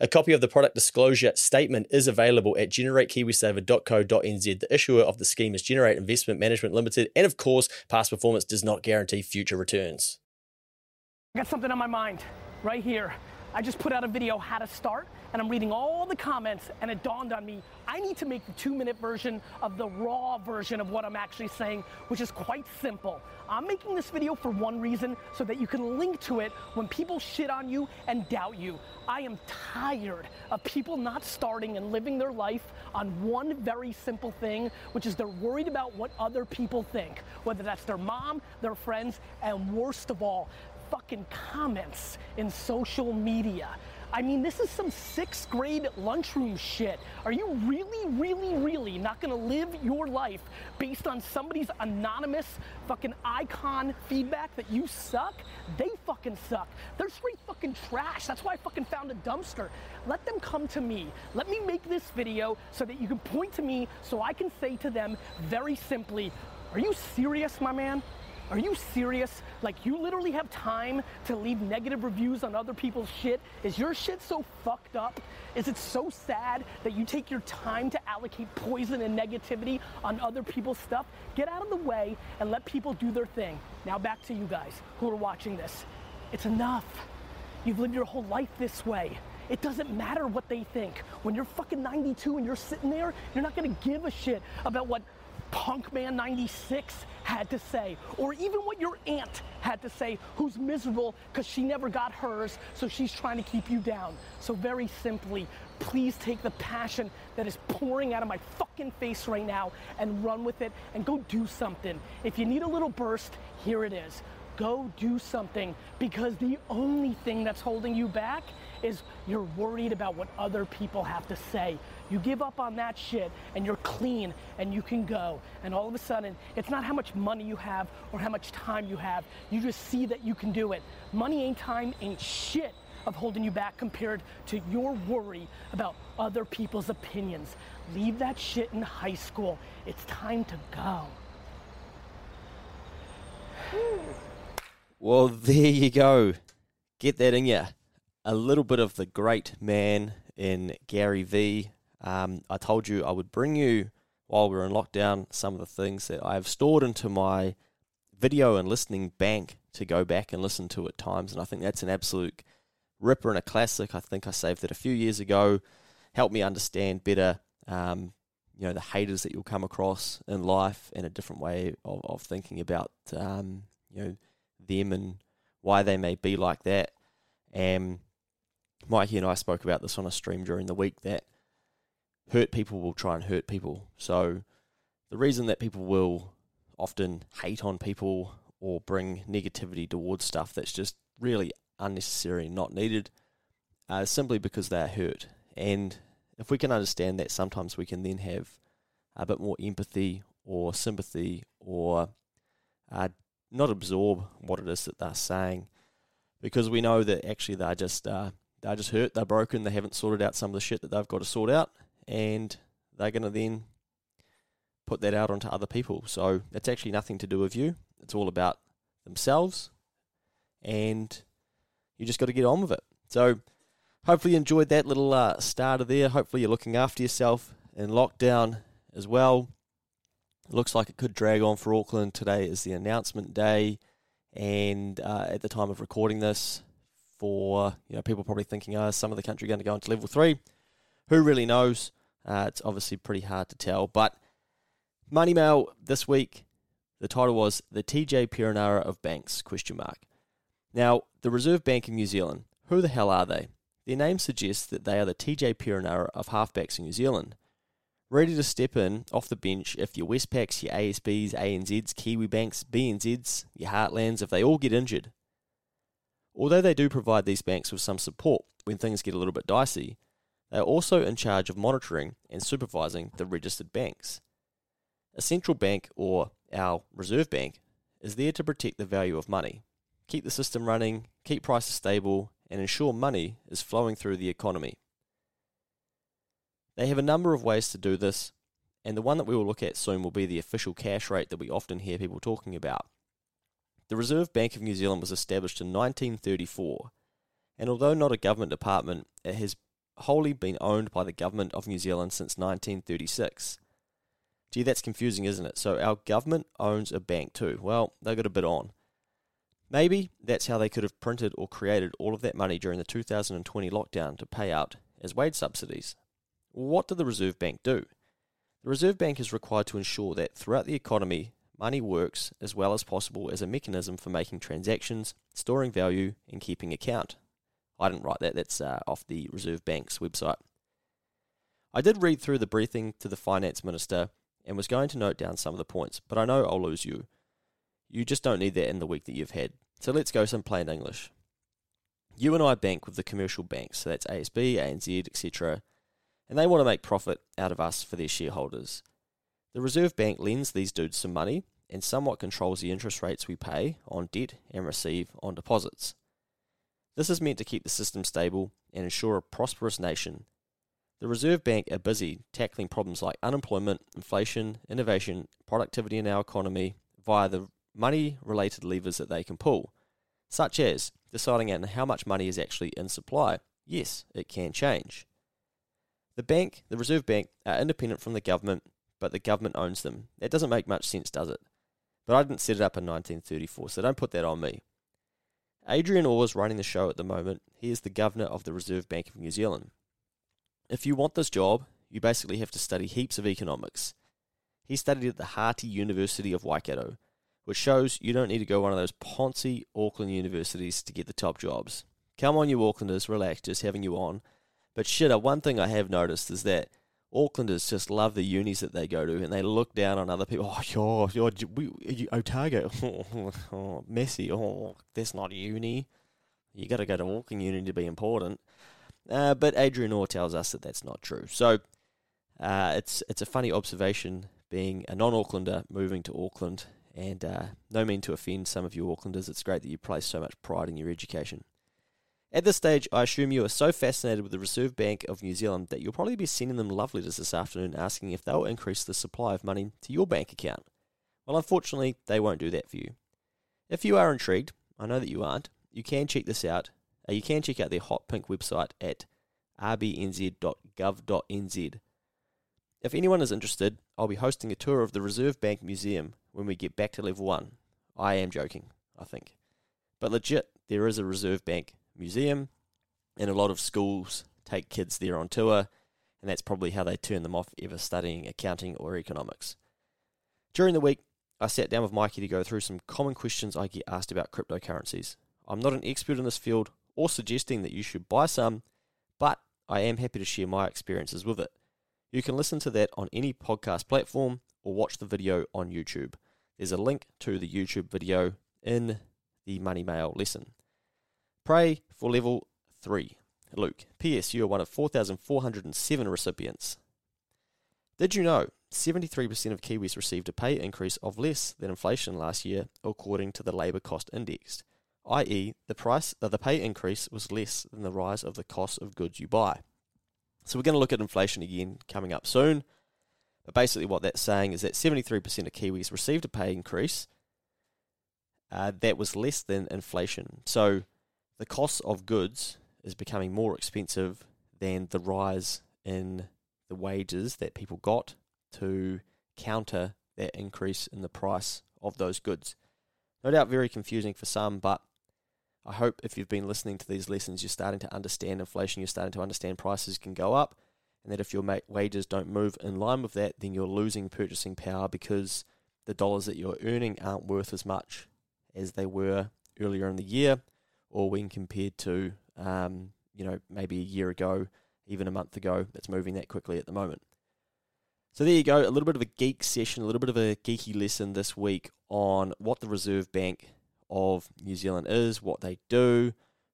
A copy of the product disclosure statement is available at generatekiwisaver.co.nz. The issuer of the scheme is Generate Investment Management Limited, and of course, past performance does not guarantee future returns. I got something on my mind right here. I just put out a video how to start, and I'm reading all the comments, and it dawned on me I need to make the two minute version of the raw version of what I'm actually saying, which is quite simple. I'm making this video for one reason so that you can link to it when people shit on you and doubt you. I am tired of people not starting and living their life on one very simple thing, which is they're worried about what other people think, whether that's their mom, their friends, and worst of all, fucking comments in social media. I mean, this is some sixth grade lunchroom shit. Are you really, really, really not gonna live your life based on somebody's anonymous fucking icon feedback that you suck? They fucking suck. They're straight fucking trash. That's why I fucking found a dumpster. Let them come to me. Let me make this video so that you can point to me so I can say to them very simply, are you serious, my man? Are you serious? Like you literally have time to leave negative reviews on other people's shit? Is your shit so fucked up? Is it so sad that you take your time to allocate poison and negativity on other people's stuff? Get out of the way and let people do their thing. Now back to you guys who are watching this. It's enough. You've lived your whole life this way. It doesn't matter what they think. When you're fucking 92 and you're sitting there, you're not gonna give a shit about what Punkman 96 had to say, or even what your aunt had to say, who's miserable because she never got hers, so she's trying to keep you down. So, very simply, please take the passion that is pouring out of my fucking face right now and run with it and go do something. If you need a little burst, here it is. Go do something because the only thing that's holding you back is you're worried about what other people have to say. You give up on that shit and you're clean and you can go. And all of a sudden, it's not how much money you have or how much time you have. You just see that you can do it. Money ain't time, ain't shit of holding you back compared to your worry about other people's opinions. Leave that shit in high school. It's time to go. Well, there you go. Get that in ya. A little bit of the great man in Gary Vee. Um, I told you I would bring you, while we are in lockdown, some of the things that I've stored into my video and listening bank to go back and listen to at times. And I think that's an absolute ripper and a classic. I think I saved it a few years ago. Helped me understand better, um, you know, the haters that you'll come across in life and a different way of, of thinking about, um, you know, them and why they may be like that. And Mikey and I spoke about this on a stream during the week that hurt people will try and hurt people. So the reason that people will often hate on people or bring negativity towards stuff that's just really unnecessary and not needed uh, is simply because they are hurt. And if we can understand that, sometimes we can then have a bit more empathy or sympathy or uh, not absorb what it is that they're saying because we know that actually they're just uh, they're just hurt, they're broken, they haven't sorted out some of the shit that they've got to sort out, and they're going to then put that out onto other people. So it's actually nothing to do with you. It's all about themselves, and you just got to get on with it. So hopefully you enjoyed that little uh, starter there. Hopefully you're looking after yourself in lockdown as well. It looks like it could drag on for Auckland. Today is the announcement day, and uh, at the time of recording this, for you know people probably thinking, oh, some of the country going to go into level three. Who really knows? Uh, it's obviously pretty hard to tell. But Money Mail this week, the title was "The TJ Perenara of Banks?" Question mark. Now, the Reserve Bank of New Zealand. Who the hell are they? Their name suggests that they are the TJ Perenara of halfbacks in New Zealand. Ready to step in off the bench if your Westpacs, your ASBs, ANZs, Kiwibanks, BNZs, your Heartlands, if they all get injured. Although they do provide these banks with some support when things get a little bit dicey, they are also in charge of monitoring and supervising the registered banks. A central bank, or our Reserve Bank, is there to protect the value of money, keep the system running, keep prices stable, and ensure money is flowing through the economy. They have a number of ways to do this, and the one that we will look at soon will be the official cash rate that we often hear people talking about. The Reserve Bank of New Zealand was established in 1934, and although not a government department, it has wholly been owned by the Government of New Zealand since 1936. Gee, that's confusing, isn't it? So our government owns a bank too. Well, they got a bit on. Maybe that's how they could have printed or created all of that money during the 2020 lockdown to pay out as wage subsidies. What did the Reserve Bank do? The Reserve Bank is required to ensure that throughout the economy, money works as well as possible as a mechanism for making transactions, storing value, and keeping account. I didn't write that, that's uh, off the Reserve Bank's website. I did read through the briefing to the Finance Minister and was going to note down some of the points, but I know I'll lose you. You just don't need that in the week that you've had. So let's go some plain English. You and I bank with the commercial banks, so that's ASB, ANZ, etc., and they want to make profit out of us for their shareholders. The Reserve Bank lends these dudes some money and somewhat controls the interest rates we pay on debt and receive on deposits. This is meant to keep the system stable and ensure a prosperous nation. The Reserve Bank are busy tackling problems like unemployment, inflation, innovation, productivity in our economy via the money related levers that they can pull, such as deciding on how much money is actually in supply. Yes, it can change. The bank, the Reserve Bank, are independent from the government, but the government owns them. That doesn't make much sense, does it? But I didn't set it up in 1934, so don't put that on me. Adrian Orr is running the show at the moment. He is the governor of the Reserve Bank of New Zealand. If you want this job, you basically have to study heaps of economics. He studied at the Harty University of Waikato, which shows you don't need to go one of those poncy Auckland universities to get the top jobs. Come on, you Aucklanders, relax, just having you on. But shit, uh, one thing I have noticed is that Aucklanders just love the unis that they go to, and they look down on other people. Oh, you're, you're, you, Otago, oh, oh, oh, that's not uni. You got to go to Auckland Uni to be important. Uh, but Adrian Orr tells us that that's not true. So uh, it's it's a funny observation being a non-Aucklander moving to Auckland, and uh, no mean to offend some of you Aucklanders. It's great that you place so much pride in your education. At this stage, I assume you are so fascinated with the Reserve Bank of New Zealand that you'll probably be sending them love letters this afternoon asking if they'll increase the supply of money to your bank account. Well, unfortunately, they won't do that for you. If you are intrigued, I know that you aren't, you can check this out. Uh, you can check out their hot pink website at rbnz.gov.nz. If anyone is interested, I'll be hosting a tour of the Reserve Bank Museum when we get back to level 1. I am joking, I think. But legit, there is a Reserve Bank museum, and a lot of schools take kids there on tour, and that's probably how they turn them off ever studying accounting or economics. During the week, I sat down with Mikey to go through some common questions I get asked about cryptocurrencies. I'm not an expert in this field or suggesting that you should buy some, but I am happy to share my experiences with it. You can listen to that on any podcast platform or watch the video on YouTube. There's a link to the YouTube video in the Money Mail lesson. Pray for level 3. Luke. P.S. You are one of 4,407 recipients. Did you know 73% of Kiwis received a pay increase of less than inflation last year, according to the Labour Cost Index, i.e., the price of the pay increase was less than the rise of the cost of goods you buy. So we're going to look at inflation again coming up soon. But basically, what that's saying is that 73% of Kiwis received a pay increase uh, that was less than inflation. So the cost of goods is becoming more expensive than the rise in the wages that people got to counter that increase in the price of those goods. No doubt very confusing for some, but I hope if you've been listening to these lessons, you're starting to understand inflation, you're starting to understand prices can go up, and that if your wages don't move in line with that, then you're losing purchasing power because the dollars that you're earning aren't worth as much as they were earlier in the year or when compared to um, you know, maybe a year ago, even a month ago. That's moving that quickly at the moment. So there you go, a little bit of a geek session, a little bit of a geeky lesson this week on what the Reserve Bank of New Zealand is, what they do,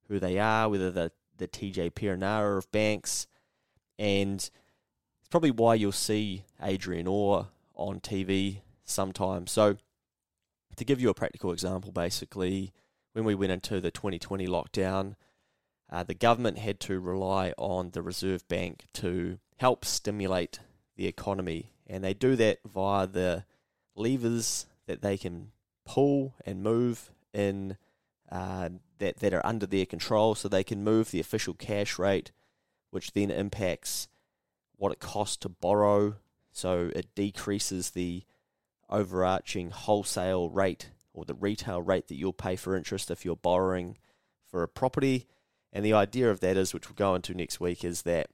who they are, whether they're the TJ Perenara of banks, and it's probably why you'll see Adrian Orr on TV sometimes. So to give you a practical example, basically, when we went into the 2020 lockdown, uh, the government had to rely on the Reserve Bank to help stimulate the economy, and they do that via the levers that they can pull and move in uh, that that are under their control, so they can move the official cash rate, which then impacts what it costs to borrow. So it decreases the overarching wholesale rate or the retail rate that you'll pay for interest if you're borrowing for a property. And the idea of that is, which we'll go into next week, is that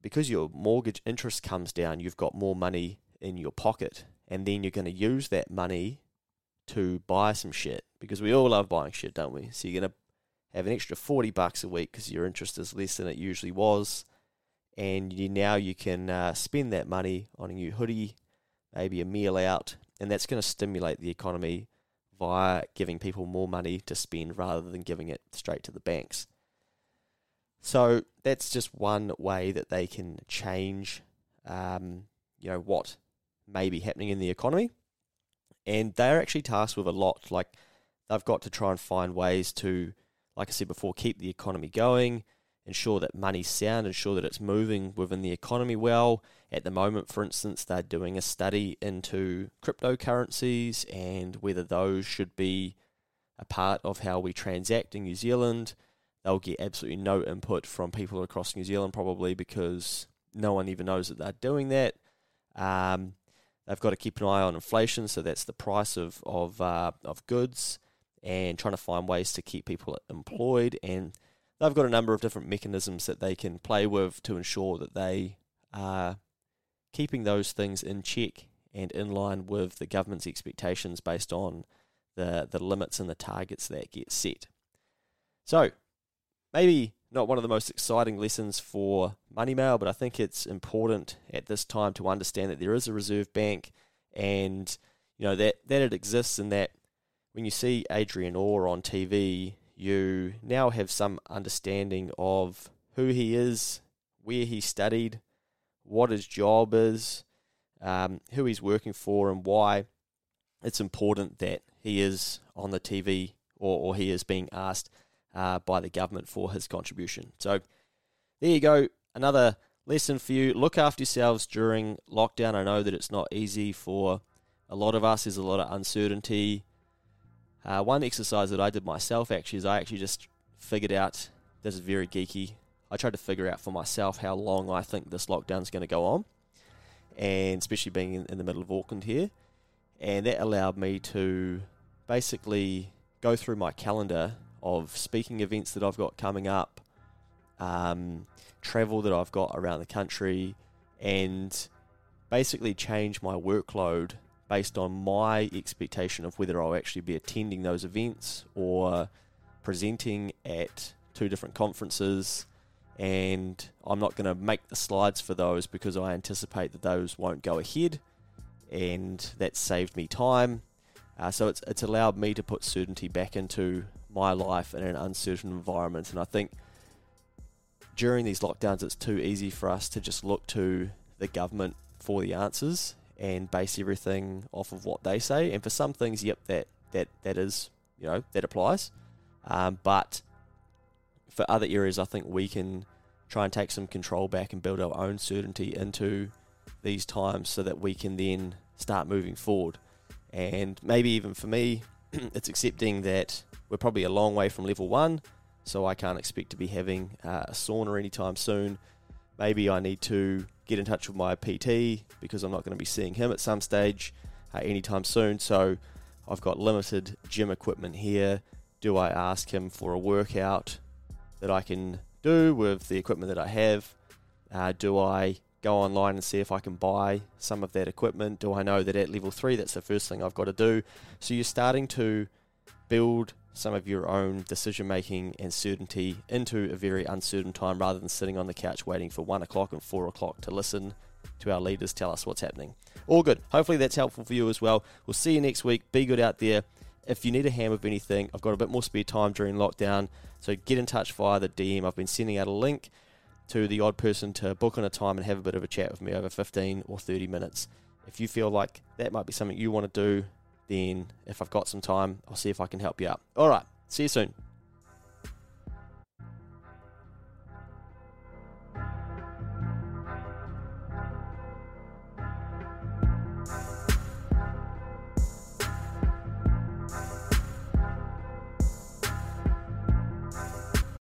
because your mortgage interest comes down, you've got more money in your pocket, and then you're going to use that money to buy some shit because we all love buying shit, don't we? So you're going to have an extra 40 bucks a week because your interest is less than it usually was. And you, now you can uh, spend that money on a new hoodie, maybe a meal out, and that's going to stimulate the economy via giving people more money to spend rather than giving it straight to the banks. So that's just one way that they can change, um, you know, what may be happening in the economy. And they're actually tasked with a lot. Like they've got to try and find ways to, like I said before, keep the economy going, ensure that money's sound, ensure that it's moving within the economy well. At the moment, for instance, they're doing a study into cryptocurrencies and whether those should be a part of how we transact in New Zealand. They'll get absolutely no input from people across New Zealand, probably because no one even knows that they're doing that. Um, they've got to keep an eye on inflation, so that's the price of of uh, of goods, and trying to find ways to keep people employed and they've got a number of different mechanisms that they can play with to ensure that they are keeping those things in check and in line with the government's expectations based on the, the limits and the targets that get set. So, maybe not one of the most exciting lessons for Money Mail, but I think it's important at this time to understand that there is a reserve bank and you know that, that it exists and that when you see Adrian Orr on TV, you now have some understanding of who he is, where he studied, what his job is, um, who he's working for, and why it's important that he is on the TV or, or he is being asked uh, by the government for his contribution. So there you go. Another lesson for you. Look after yourselves during lockdown. I know that it's not easy for a lot of us. There's a lot of uncertainty. Uh, one exercise that I did myself actually is I actually just figured out this is very geeky. I tried to figure out for myself how long I think this lockdown is going to go on, and especially being in, in the middle of Auckland here, and that allowed me to basically go through my calendar of speaking events that I've got coming up, um, travel that I've got around the country, and basically change my workload based on my expectation of whether I'll actually be attending those events or presenting at two different conferences. And I'm not going to make the slides for those because I anticipate that those won't go ahead. And that saved me time. Uh, so it's, it's allowed me to put certainty back into my life in an uncertain environment. And I think during these lockdowns, it's too easy for us to just look to the government for the answers and base everything off of what they say. And for some things, yep, that that that is you know that applies. Um, but for other areas, I think we can try and take some control back and build our own certainty into these times so that we can then start moving forward. And maybe even for me, it's accepting that we're probably a long way from level one, so I can't expect to be having uh, a sauna anytime soon. Maybe I need to get in touch with my PT because I'm not going to be seeing him at some stage uh, anytime soon. So I've got limited gym equipment here. Do I ask him for a workout that I can do with the equipment that I have? Uh, do I go online and see if I can buy some of that equipment? Do I know that at level three, that's the first thing I've got to do? So you're starting to build some of your own decision making and certainty into a very uncertain time rather than sitting on the couch waiting for one o'clock and four o'clock to listen to our leaders tell us what's happening. All good. Hopefully that's helpful for you as well. We'll see you next week. Be good out there. If you need a hand with anything, I've got a bit more spare time during lockdown, so get in touch via the DM. I've been sending out a link to the odd person to book on a time and have a bit of a chat with me over 15 or 30 minutes. If you feel like that might be something you want to do, then if I've got some time, I'll see if I can help you out. All right, see you soon.